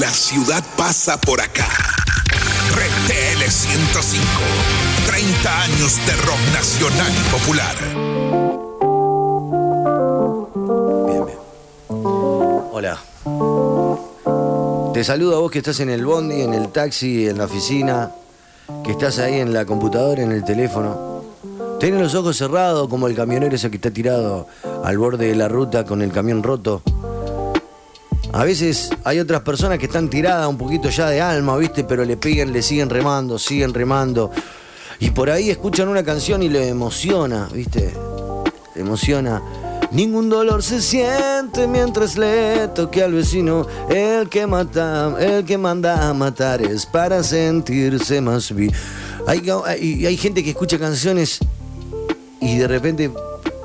La ciudad pasa por acá. RTL 105. 30 años de rock nacional y popular. Bien, bien. Hola. Te saludo a vos que estás en el bondi, en el taxi, en la oficina, que estás ahí en la computadora, en el teléfono. Tienes los ojos cerrados como el camionero ese que está tirado al borde de la ruta con el camión roto. A veces hay otras personas que están tiradas un poquito ya de alma, ¿viste? Pero le pegan, le siguen remando, siguen remando. Y por ahí escuchan una canción y le emociona, ¿viste? Le emociona. Ningún dolor se siente mientras le toque al vecino. El que mata, el que manda a matar es para sentirse más. Hay, hay, hay gente que escucha canciones y de repente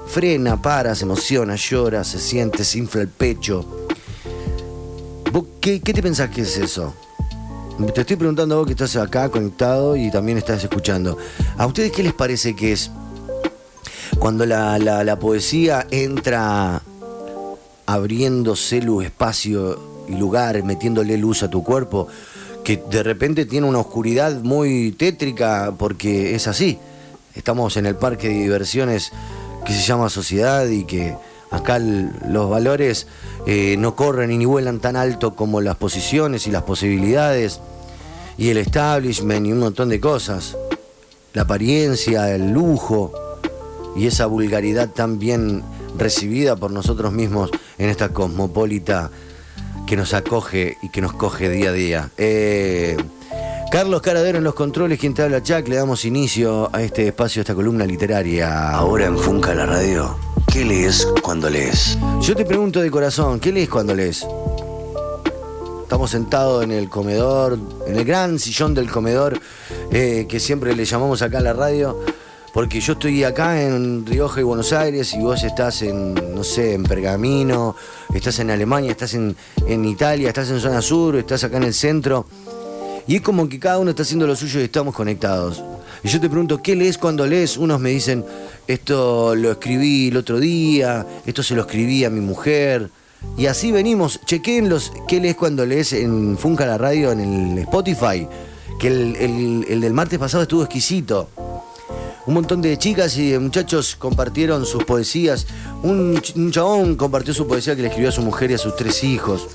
frena, para, se emociona, llora, se siente, se infla el pecho. ¿Vos qué, te pensás que es eso? Te estoy preguntando a vos que estás acá conectado y también estás escuchando. ¿A ustedes qué les parece que es cuando la, la, la poesía entra abriéndose luz, espacio y lugar, metiéndole luz a tu cuerpo, que de repente tiene una oscuridad muy tétrica porque es así. Estamos en el parque de diversiones que se llama sociedad y que acá los valores eh, no corren y ni vuelan tan alto como las posiciones y las posibilidades y el establishment y un montón de cosas. La apariencia, el lujo y esa vulgaridad tan bien recibida por nosotros mismos en esta cosmopolita que nos acoge y que nos coge día a día. Eh, Carlos Caradero en los controles, quien te habla Chuck, le damos inicio a este espacio, a esta columna literaria. Ahora en Funca la radio, ¿qué lees cuando lees? Yo te pregunto de corazón, ¿qué lees cuando lees? Estamos sentados en el comedor, en el gran sillón del comedor, eh, que siempre le llamamos acá a la radio, porque yo estoy acá en Rioja y Buenos Aires y vos estás en, no sé, en Pergamino, estás en Alemania, estás en, en Italia, estás en zona sur, estás acá en el centro. Y es como que cada uno está haciendo lo suyo y estamos conectados. Y yo te pregunto, ¿qué lees cuando lees? Unos me dicen, esto lo escribí el otro día, esto se lo escribí a mi mujer. Y así venimos. Chequen los qué lees cuando lees en Funca la Radio, en el Spotify. Que el, el- el del martes pasado estuvo exquisito. Un montón de chicas y de muchachos compartieron sus poesías. Un, un chabón compartió su poesía que le escribió a su mujer y a sus tres hijos.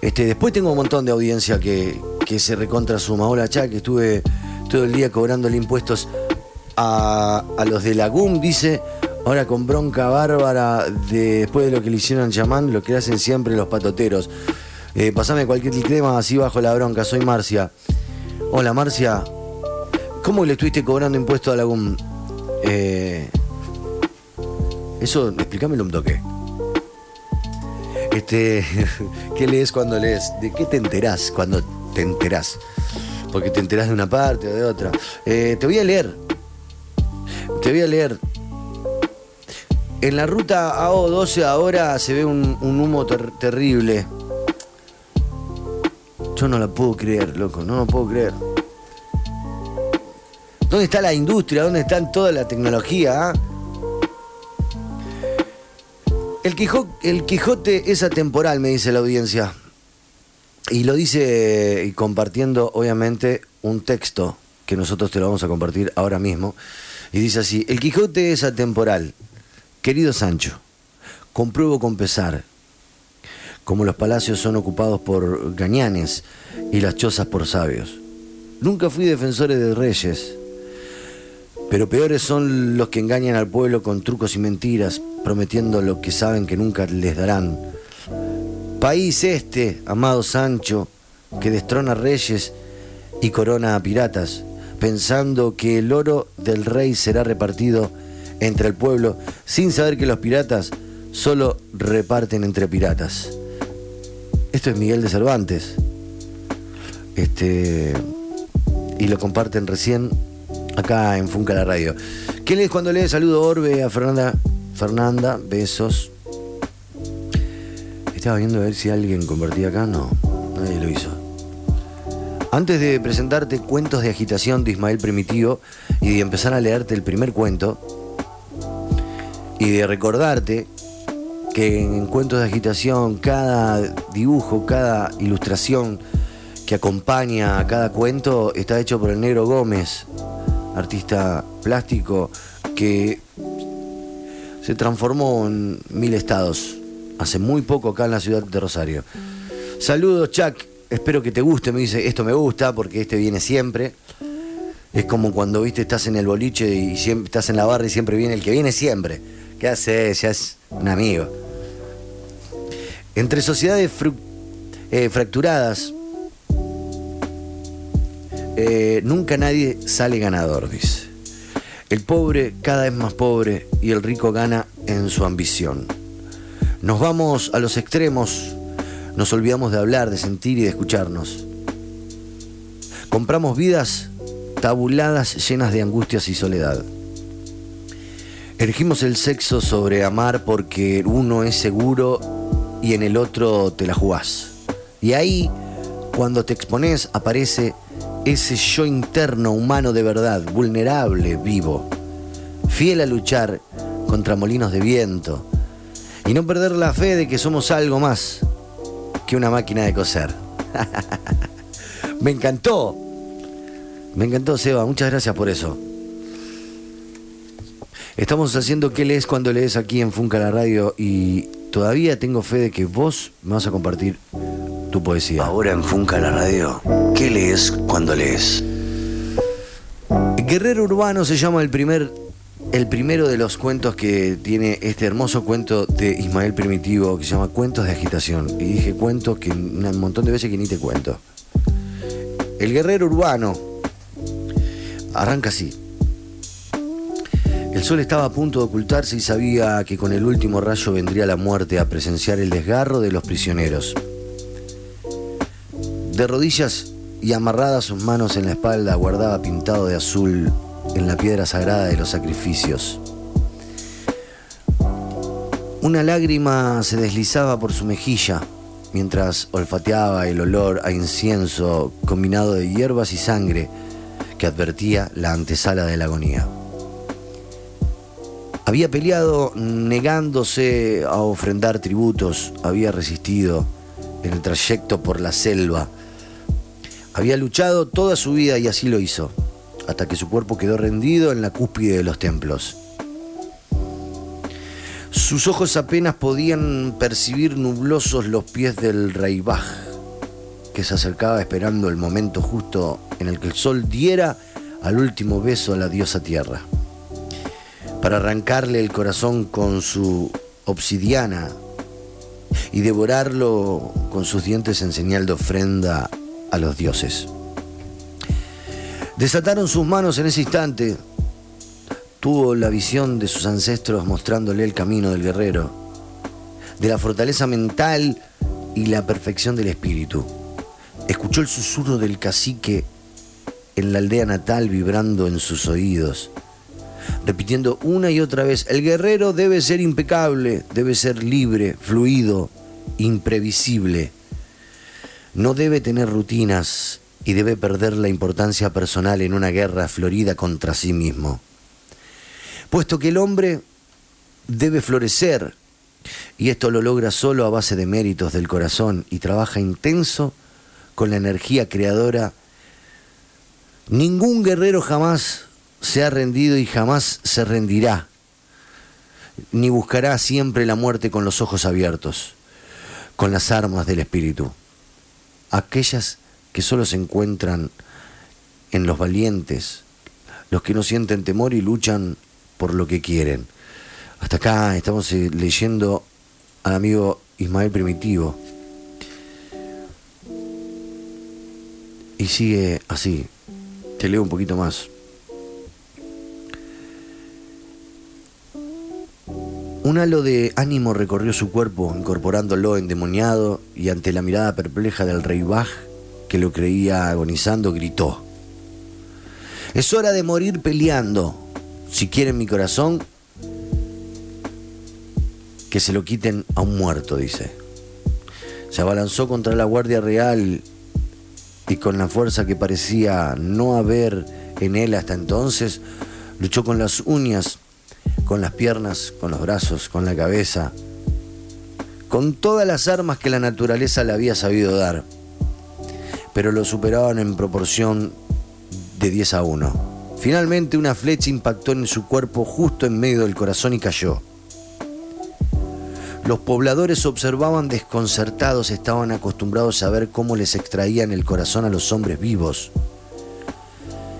Este, después tengo un montón de audiencia que, que se recontra suma. Hola, Cha, que estuve todo el día cobrándole impuestos a, a los de la GUM, dice. Ahora con bronca bárbara, de- después de lo que le hicieron Chamán, lo que hacen siempre los patoteros. Eh, pasame cualquier tema así bajo la bronca, soy Marcia. Hola, Marcia. ¿Cómo le estuviste cobrando impuestos a la GUM? Eh, eso, explícamelo un toque. Este, ¿qué lees cuando lees? ¿De qué te enterás cuando te enterás? Porque te enterás de una parte o de otra. Eh, te voy a leer. Te voy a leer. En la ruta AO12 ahora se ve un, humo ter- terrible. Yo no la puedo creer, loco, no lo puedo creer. ¿Dónde está la industria? ¿Dónde está toda la tecnología? ah? El, Quijo- el Quijote es atemporal, me dice la audiencia. Y lo dice compartiendo, obviamente, un texto que nosotros te lo vamos a compartir ahora mismo. Y dice así, el Quijote es atemporal. Querido Sancho, compruebo con pesar, como los palacios son ocupados por gañanes y las chozas por sabios. Nunca fui defensor de reyes, pero peores son los que engañan al pueblo con trucos y mentiras, prometiendo lo que saben que nunca les darán. País este, amado Sancho, que destrona reyes y corona a piratas, pensando que el oro del rey será repartido entre el pueblo, sin saber que los piratas solo reparten entre piratas. Esto es Miguel de Cervantes. Este y lo comparten recién acá en Funca la Radio. ¿Qué lees cuando lees? Saludo Orbe a Fernanda. Fernanda, besos. Estaba viendo a ver si alguien compartía acá. No, nadie lo hizo. Antes de presentarte cuentos de agitación de Ismael Primitivo y de empezar a leerte el primer cuento y de recordarte que en cuentos de agitación cada dibujo, cada ilustración que acompaña a cada cuento está hecho por el negro Gómez, artista plástico que se transformó en mil estados hace muy poco acá en la ciudad de Rosario. Saludos, Chuck. Espero que te guste. Me dice, esto me gusta porque este viene siempre. Es como cuando, viste, estás en el boliche y estás en la barra y siempre viene el que viene siempre. ¿Qué hace? Ya es un amigo. Entre sociedades eh, fracturadas, eh, nunca nadie sale ganador, dice. El pobre cada vez más pobre y el rico gana en su ambición. Nos vamos a los extremos, nos olvidamos de hablar, de sentir y de escucharnos. Compramos vidas tabuladas llenas de angustias y soledad. Erigimos el sexo sobre amar porque uno es seguro y en el otro te la jugás. Y ahí, cuando te expones, aparece ese yo interno humano de verdad, vulnerable, vivo, fiel a luchar contra molinos de viento y no perder la fe de que somos algo más que una máquina de coser. Me encantó. Me encantó, Seba. Muchas gracias por eso. Estamos haciendo qué lees cuando lees aquí en Funca la Radio y todavía tengo fe de que vos me vas a compartir tu poesía. Ahora en Funca la Radio, ¿qué lees cuando lees? Guerrero Urbano se llama el primer el primero de los cuentos que tiene este hermoso cuento de Ismael Primitivo que se llama Cuentos de Agitación. Y dije cuentos que un montón de veces que ni te cuento. El guerrero urbano arranca así. El sol estaba a punto de ocultarse y sabía que con el último rayo vendría la muerte a presenciar el desgarro de los prisioneros. De rodillas y amarradas sus manos en la espalda, guardaba pintado de azul en la piedra sagrada de los sacrificios. Una lágrima se deslizaba por su mejilla mientras olfateaba el olor a incienso combinado de hierbas y sangre que advertía la antesala de la agonía. Había peleado negándose a ofrendar tributos, había resistido en el trayecto por la selva, había luchado toda su vida y así lo hizo hasta que su cuerpo quedó rendido en la cúspide de los templos. Sus ojos apenas podían percibir nublosos los pies del Reibaj, que se acercaba esperando el momento justo en el que el sol diera al último beso a la diosa tierra, para arrancarle el corazón con su obsidiana y devorarlo con sus dientes en señal de ofrenda a los dioses. Desataron sus manos en ese instante. Tuvo la visión de sus ancestros mostrándole el camino del guerrero, de la fortaleza mental y la perfección del espíritu. Escuchó el susurro del cacique en la aldea natal vibrando en sus oídos, repitiendo una y otra vez, el guerrero debe ser impecable, debe ser libre, fluido, imprevisible. No debe tener rutinas y debe perder la importancia personal en una guerra florida contra sí mismo. Puesto que el hombre debe florecer, y esto lo logra solo a base de méritos del corazón y trabaja intenso con la energía creadora, ningún guerrero jamás se ha rendido y jamás se rendirá, ni buscará siempre la muerte con los ojos abiertos, con las armas del espíritu, aquellas que solo se encuentran en los valientes, los que no sienten temor y luchan por lo que quieren. Hasta acá estamos eh, leyendo al amigo Ismael Primitivo. Y sigue así. Te leo un poquito más. Un halo de ánimo recorrió su cuerpo, incorporándolo endemoniado y ante la mirada perpleja del rey Baj, que lo creía agonizando, gritó. Es hora de morir peleando. Si quieren mi corazón, que se lo quiten a un muerto, dice. Se abalanzó contra la Guardia Real y con la fuerza que parecía no haber en él hasta entonces, luchó con las uñas, con las piernas, con los brazos, con la cabeza, con todas las armas que la naturaleza le había sabido dar, pero lo superaban en proporción de 10 a 1. Finalmente una flecha impactó en su cuerpo justo en medio del corazón y cayó. Los pobladores observaban desconcertados, estaban acostumbrados a ver cómo les extraían el corazón a los hombres vivos.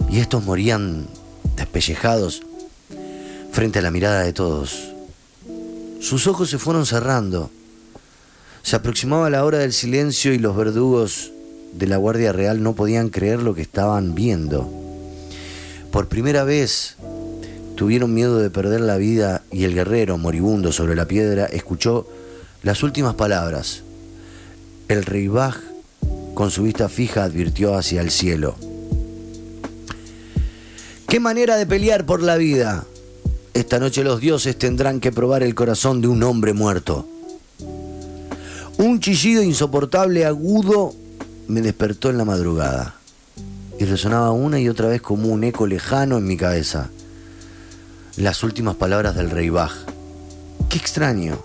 Y estos morían despellejados frente a la mirada de todos. Sus ojos se fueron cerrando. Se aproximaba la hora del silencio y los verdugos de la Guardia Real no podían creer lo que estaban viendo. Por primera vez tuvieron miedo de perder la vida y el guerrero, moribundo sobre la piedra, escuchó las últimas palabras. El rey Baj, con su vista fija, advirtió hacia el cielo. ¿Qué manera de pelear por la vida? Esta noche los dioses tendrán que probar el corazón de un hombre muerto. Un chillido insoportable agudo me despertó en la madrugada y resonaba una y otra vez como un eco lejano en mi cabeza. Las últimas palabras del rey Baj. Qué extraño.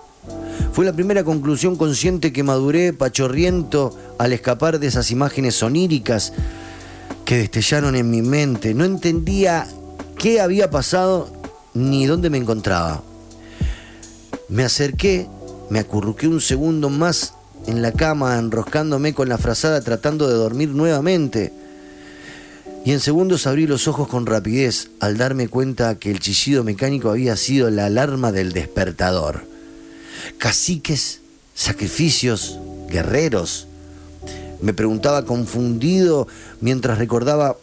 Fue la primera conclusión consciente que maduré pachorriento al escapar de esas imágenes oníricas que destellaron en mi mente. No entendía qué había pasado ni dónde me encontraba. Me acerqué, me acurruqué un segundo más en la cama, enroscándome con la frazada tratando de dormir nuevamente. Y en segundos abrí los ojos con rapidez al darme cuenta que el chillido mecánico había sido la alarma del despertador. Caciques, sacrificios, guerreros, me preguntaba confundido mientras recordaba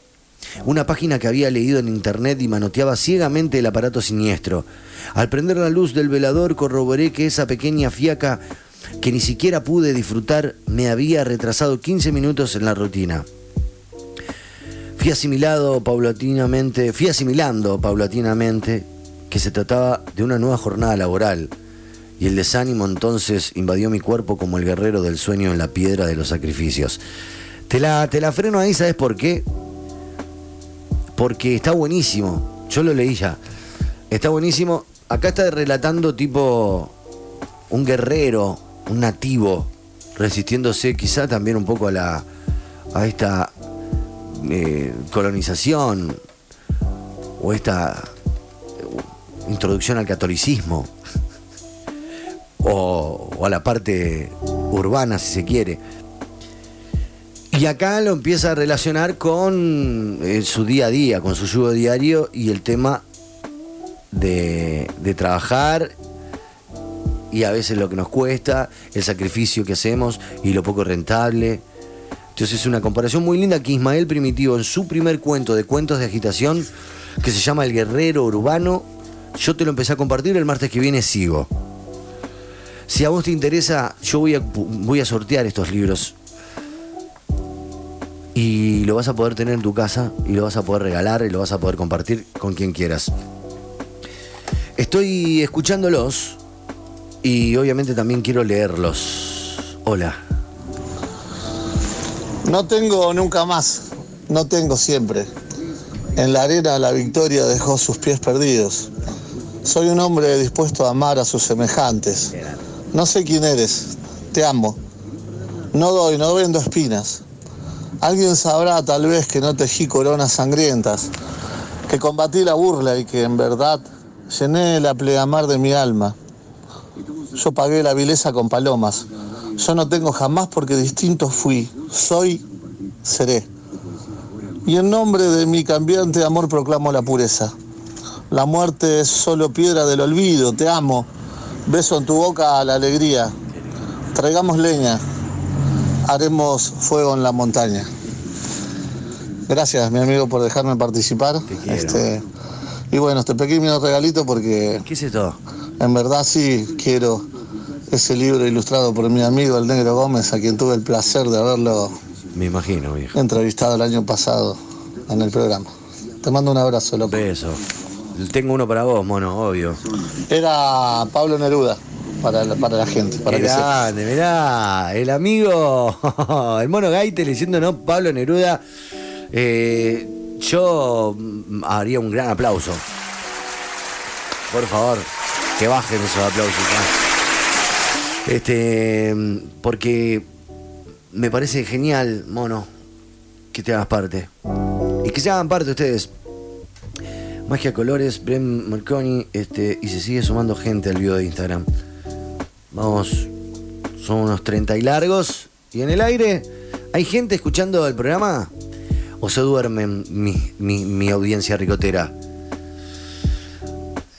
una página que había leído en internet y manoteaba ciegamente el aparato siniestro. Al prender la luz del velador corroboré que esa pequeña fiaca que ni siquiera pude disfrutar me había retrasado 15 minutos en la rutina. Fui asimilado paulatinamente, fui asimilando paulatinamente que se trataba de una nueva jornada laboral y el desánimo entonces invadió mi cuerpo como el guerrero del sueño en la piedra de los sacrificios. Te la, te la freno ahí, ¿sabes por qué? Porque está buenísimo. Yo lo leí ya. Está buenísimo. Acá está relatando tipo un guerrero, un nativo, resistiéndose quizá también un poco a la a esta eh, colonización o esta introducción al catolicismo o, a la parte urbana, si se quiere. Y acá lo empieza a relacionar con eh, su día a día, con su yugo diario y el tema de, de, trabajar y a veces lo que nos cuesta, el sacrificio que hacemos y lo poco rentable. Entonces es una comparación muy linda que Ismael Primitivo en su primer cuento de cuentos de agitación, que se llama El Guerrero Urbano, yo te lo empecé a compartir, el martes que viene sigo. Si a vos te interesa, yo voy a, voy a sortear estos libros. Y lo vas a poder tener en tu casa y lo vas a poder regalar y lo vas a poder compartir con quien quieras. Estoy escuchándolos y obviamente también quiero leerlos. Hola. No tengo nunca más, no tengo siempre. En la arena la victoria dejó sus pies perdidos. Soy un hombre dispuesto a amar a sus semejantes. No sé quién eres, te amo. No doy, no vendo espinas. Alguien sabrá tal vez que no tejí coronas sangrientas, que combatí la burla y que en verdad llené la pleamar de mi alma. Yo pagué la vileza con palomas. Yo no tengo jamás porque distinto fui. Soy, seré. Y en nombre de mi cambiante amor proclamo la pureza. La muerte es solo piedra del olvido. Te amo. Beso en tu boca a la alegría. Traigamos leña. Haremos fuego en la montaña. Gracias, mi amigo, por dejarme participar. Este, y bueno, este pequeño regalito porque. ¿Qué es esto? En verdad sí quiero ese libro ilustrado por mi amigo el Negro Gómez, a quien tuve el placer de haberlo. Me imagino, viejo. Entrevistado el año pasado en el programa. Te mando un abrazo, López. Beso. Tengo uno para vos, mono, obvio. Era Pablo Neruda, para la, para la gente. Para Qué grande, mirá, el amigo, el mono Gaite diciendo no, Pablo Neruda. Eh, yo haría un gran aplauso. Por favor, que bajen esos aplausos. Este, porque me parece genial, mono, que te hagas parte. Y que se hagan parte ustedes. Magia Colores, Brem Marconi, este, y se sigue sumando gente al video de Instagram. Vamos, son unos 30 y largos. Y en el aire, ¿hay gente escuchando el programa? ¿O se duermen mi, mi, mi audiencia ricotera?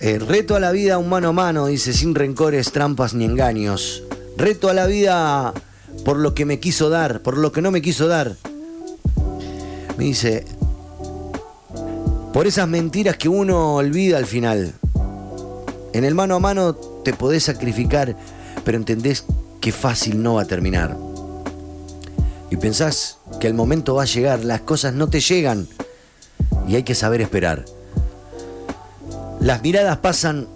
Eh, reto a la vida un mano a mano, dice, sin rencores, trampas ni engaños. Reto a la vida por lo que me quiso dar, por lo que no me quiso dar. Me dice, por esas mentiras que uno olvida al final. En el mano a mano te podés sacrificar, pero entendés que fácil no va a terminar. Y pensás que el momento va a llegar, las cosas no te llegan y hay que saber esperar. Las miradas pasan,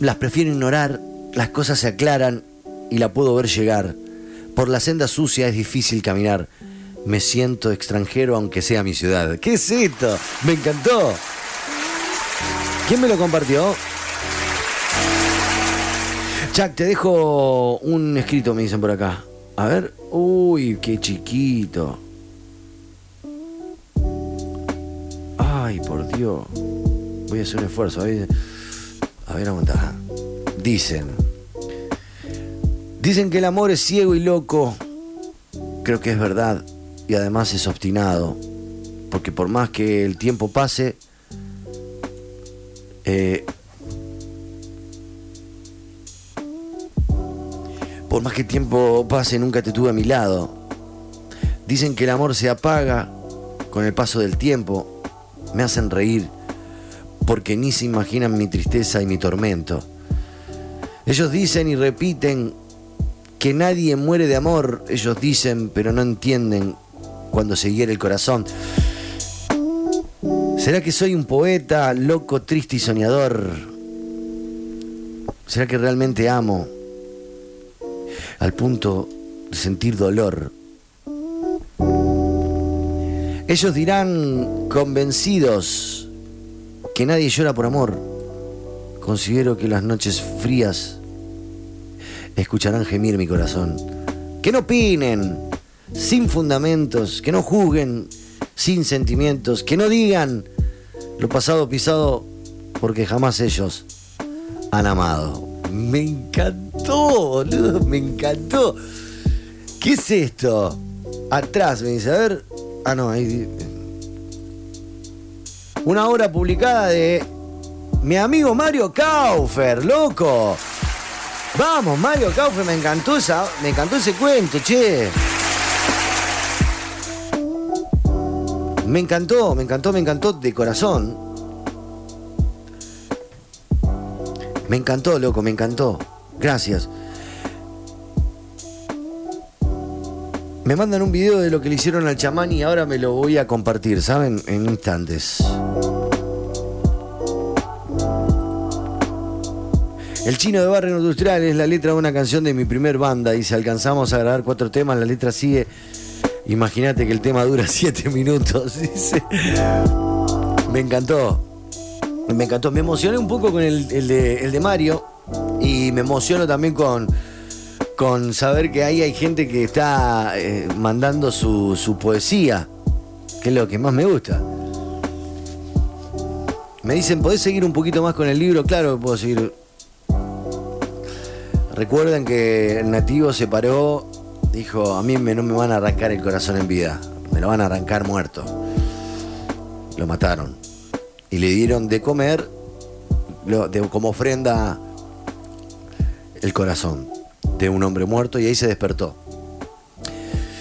las prefiero ignorar, las cosas se aclaran y la puedo ver llegar. Por la senda sucia es difícil caminar. Me siento extranjero aunque sea mi ciudad. ¿Qué es esto? Me encantó. ¿Quién me lo compartió? Chuck, te dejo un escrito, me dicen por acá. A ver. Uy, qué chiquito. Ay, por Dios. Voy a hacer un esfuerzo. A ver, a ver. Dicen. Dicen que el amor es ciego y loco. Creo que es verdad. Y además es obstinado. Porque por más que el tiempo pase, eh, por más que el tiempo pase, nunca te tuve a mi lado. Dicen que el amor se apaga con el paso del tiempo. Me hacen reír porque ni se imaginan mi tristeza y mi tormento. Ellos dicen y repiten que nadie muere de amor, ellos dicen, pero no entienden cuando se hiere el corazón. ¿Será que soy un poeta loco, triste y soñador? ¿Será que realmente amo al punto de sentir dolor? Ellos dirán convencidos que nadie llora por amor. Considero que las noches frías escucharán gemir mi corazón. Que no opinen sin fundamentos, que no juzguen sin sentimientos, que no digan lo pasado pisado porque jamás ellos han amado. Me encantó, boludo, me encantó. ¿Qué es esto? Atrás, me dice, a ver. Ah, no, ahí. Una obra publicada de mi amigo Mario Kaufer, loco. Vamos, Mario Kaufer, me encantó esa, me encantó ese cuento, che. Me encantó, me encantó, me encantó de corazón. Me encantó, loco, me encantó. Gracias. Me mandan un video de lo que le hicieron al chamán y ahora me lo voy a compartir, ¿saben? En instantes. El chino de Barrio Industrial es la letra de una canción de mi primer banda y si alcanzamos a grabar cuatro temas, la letra sigue. Imagínate que el tema dura siete minutos. Me encantó. Me encantó. Me emocioné un poco con el, de, Mario y me emociono también con, con saber que ahí hay gente que está eh, mandando su, su poesía, que es lo que más me gusta. Me dicen, ¿podés seguir un poquito más con el libro? Claro que puedo seguir Recuerden que el nativo se paró, dijo, a mí no me van a arrancar el corazón en vida, me lo van a arrancar muerto. Lo mataron. Y le dieron de comer como ofrenda el corazón de un hombre muerto y ahí se despertó.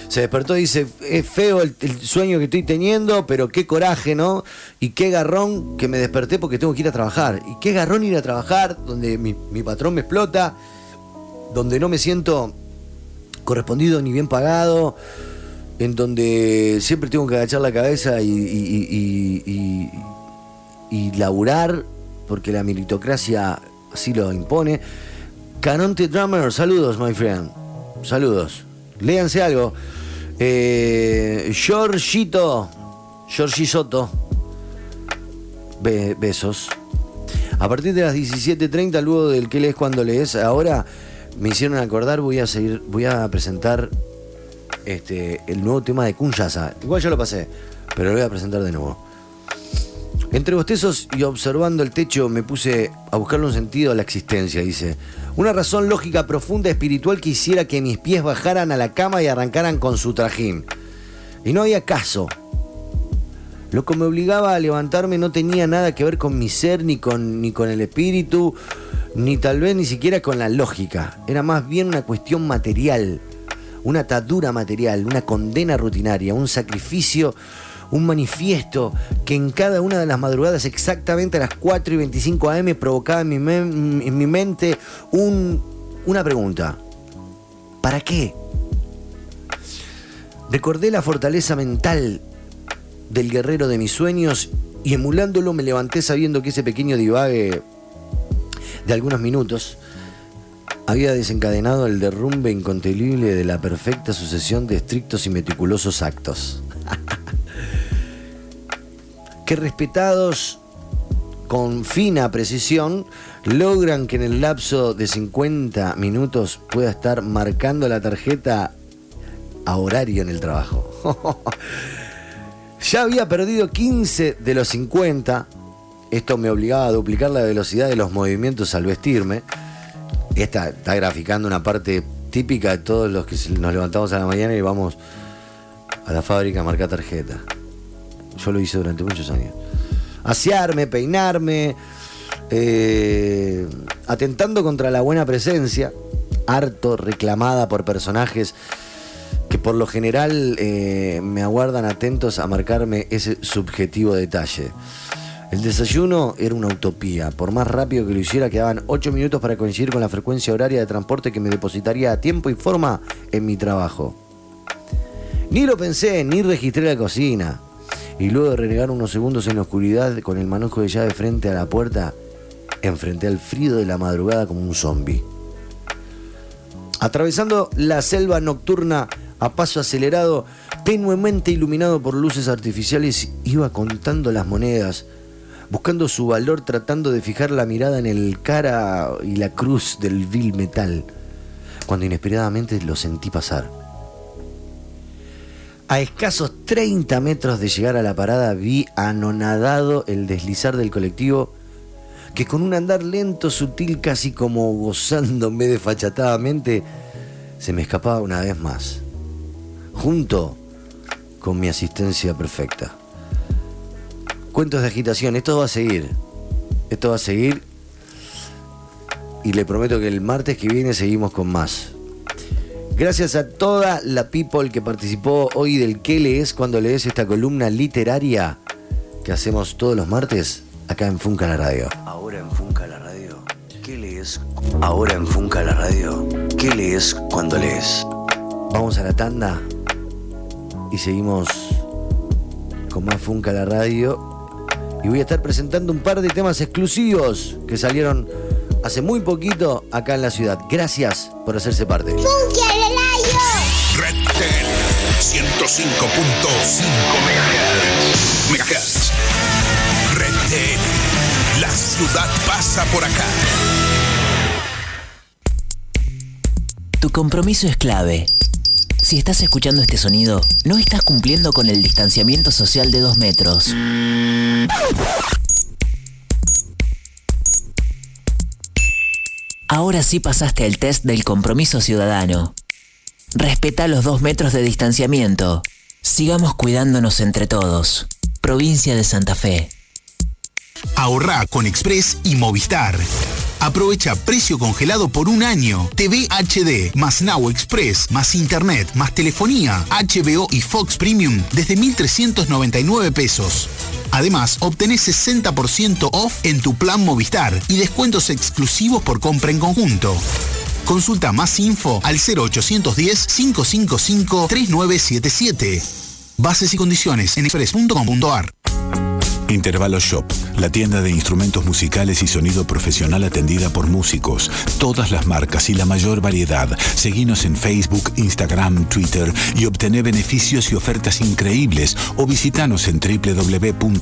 Se despertó y dice, es feo el, sueño que estoy teniendo, pero qué coraje, ¿no? Y qué garrón que me desperté porque tengo que ir a trabajar. Y qué garrón ir a trabajar donde mi, mi patrón me explota donde no me siento correspondido ni bien pagado, en donde siempre tengo que agachar la cabeza y, y, laburar, porque la meritocracia así lo impone. Canonte Drummer, saludos, my friend. Saludos. Léanse algo. Eh, Giorgito, Giorgi Soto. besos. A partir de las 17.30, luego del que lees cuando lees, ahora me hicieron acordar, voy a seguir, voy a presentar este, el nuevo tema de Kunyasa. Igual ya lo pasé, pero lo voy a presentar de nuevo. Entre bostezos y observando el techo me puse a buscarle un sentido a la existencia, dice. Una razón lógica profunda espiritual que hiciera que mis pies bajaran a la cama y arrancaran con su trajín. Y no había caso. Lo que me obligaba a levantarme no tenía nada que ver con mi ser, ni con, ni con el espíritu, ni tal vez ni siquiera con la lógica. Era más bien una cuestión material, una atadura material, una condena rutinaria, un sacrificio un manifiesto que en cada una de las madrugadas, exactamente a las 4 y 25 am, provocaba en mi, en mi mente un, una pregunta. ¿Para qué? Recordé la fortaleza mental del guerrero de mis sueños y emulándolo me levanté sabiendo que ese pequeño divague de algunos minutos había desencadenado el derrumbe incontenible de la perfecta sucesión de estrictos y meticulosos actos. que respetados con fina precisión, logran que en el lapso de 50 minutos pueda estar marcando la tarjeta a horario en el trabajo. ya había perdido 15 de los 50. Esto me obligaba a duplicar la velocidad de los movimientos al vestirme. Esta está graficando una parte típica de todos los que nos levantamos a la mañana y vamos a la fábrica a marcar tarjeta. Yo lo hice durante muchos años. Asearme, peinarme, eh, atentando contra la buena presencia, harto reclamada por personajes que por lo general eh, me aguardan atentos a marcarme ese subjetivo detalle. El desayuno era una utopía. Por más rápido que lo hiciera, quedaban 8 minutos para coincidir con la frecuencia horaria de transporte que me depositaría a tiempo y forma en mi trabajo. Ni lo pensé, ni registré la cocina y luego de renegar unos segundos en la oscuridad con el manojo de llave frente a la puerta, enfrenté al frío de la madrugada como un zombi. Atravesando la selva nocturna a paso acelerado, tenuemente iluminado por luces artificiales, iba contando las monedas, buscando su valor, tratando de fijar la mirada en el cara y la cruz del vil metal, cuando inesperadamente lo sentí pasar. A escasos 30 metros de llegar a la parada vi anonadado el deslizar del colectivo que con un andar lento, sutil, casi como gozándome desfachatadamente, se me escapaba una vez más, junto con mi asistencia perfecta. Cuentos de agitación, esto va a seguir, esto va a seguir y le prometo que el martes que viene seguimos con más. Gracias a toda la people que participó hoy del ¿Qué lees cuando lees esta columna literaria que hacemos todos los martes acá en Funca la Radio? Ahora en Funca la Radio. ¿Qué lees? Ahora en Funca la Radio. ¿Qué lees cuando lees? Vamos a la tanda y seguimos con más Funca la Radio. Y voy a estar presentando un par de temas exclusivos que salieron hace muy poquito acá en la ciudad. Gracias por hacerse parte. Red 105.5 MHz. Red La ciudad pasa por acá. Tu compromiso es clave. Si estás escuchando este sonido, no estás cumpliendo con el distanciamiento social de dos metros. Ahora sí pasaste el test del compromiso ciudadano. Respeta los dos metros de distanciamiento. Sigamos cuidándonos entre todos. Provincia de Santa Fe. Ahorra con Express y Movistar. Aprovecha precio congelado por un año. TV HD, más Now Express, más Internet, más telefonía, HBO y Fox Premium desde 1.399 pesos. Además, obtenés 60% off en tu plan Movistar y descuentos exclusivos por compra en conjunto. Consulta más info al 0810-555-3977. Bases y condiciones en express.com.ar. Intervalo Shop, la tienda de instrumentos musicales y sonido profesional atendida por músicos, todas las marcas y la mayor variedad. Seguinos en Facebook, Instagram, Twitter y obtené beneficios y ofertas increíbles o visitanos en www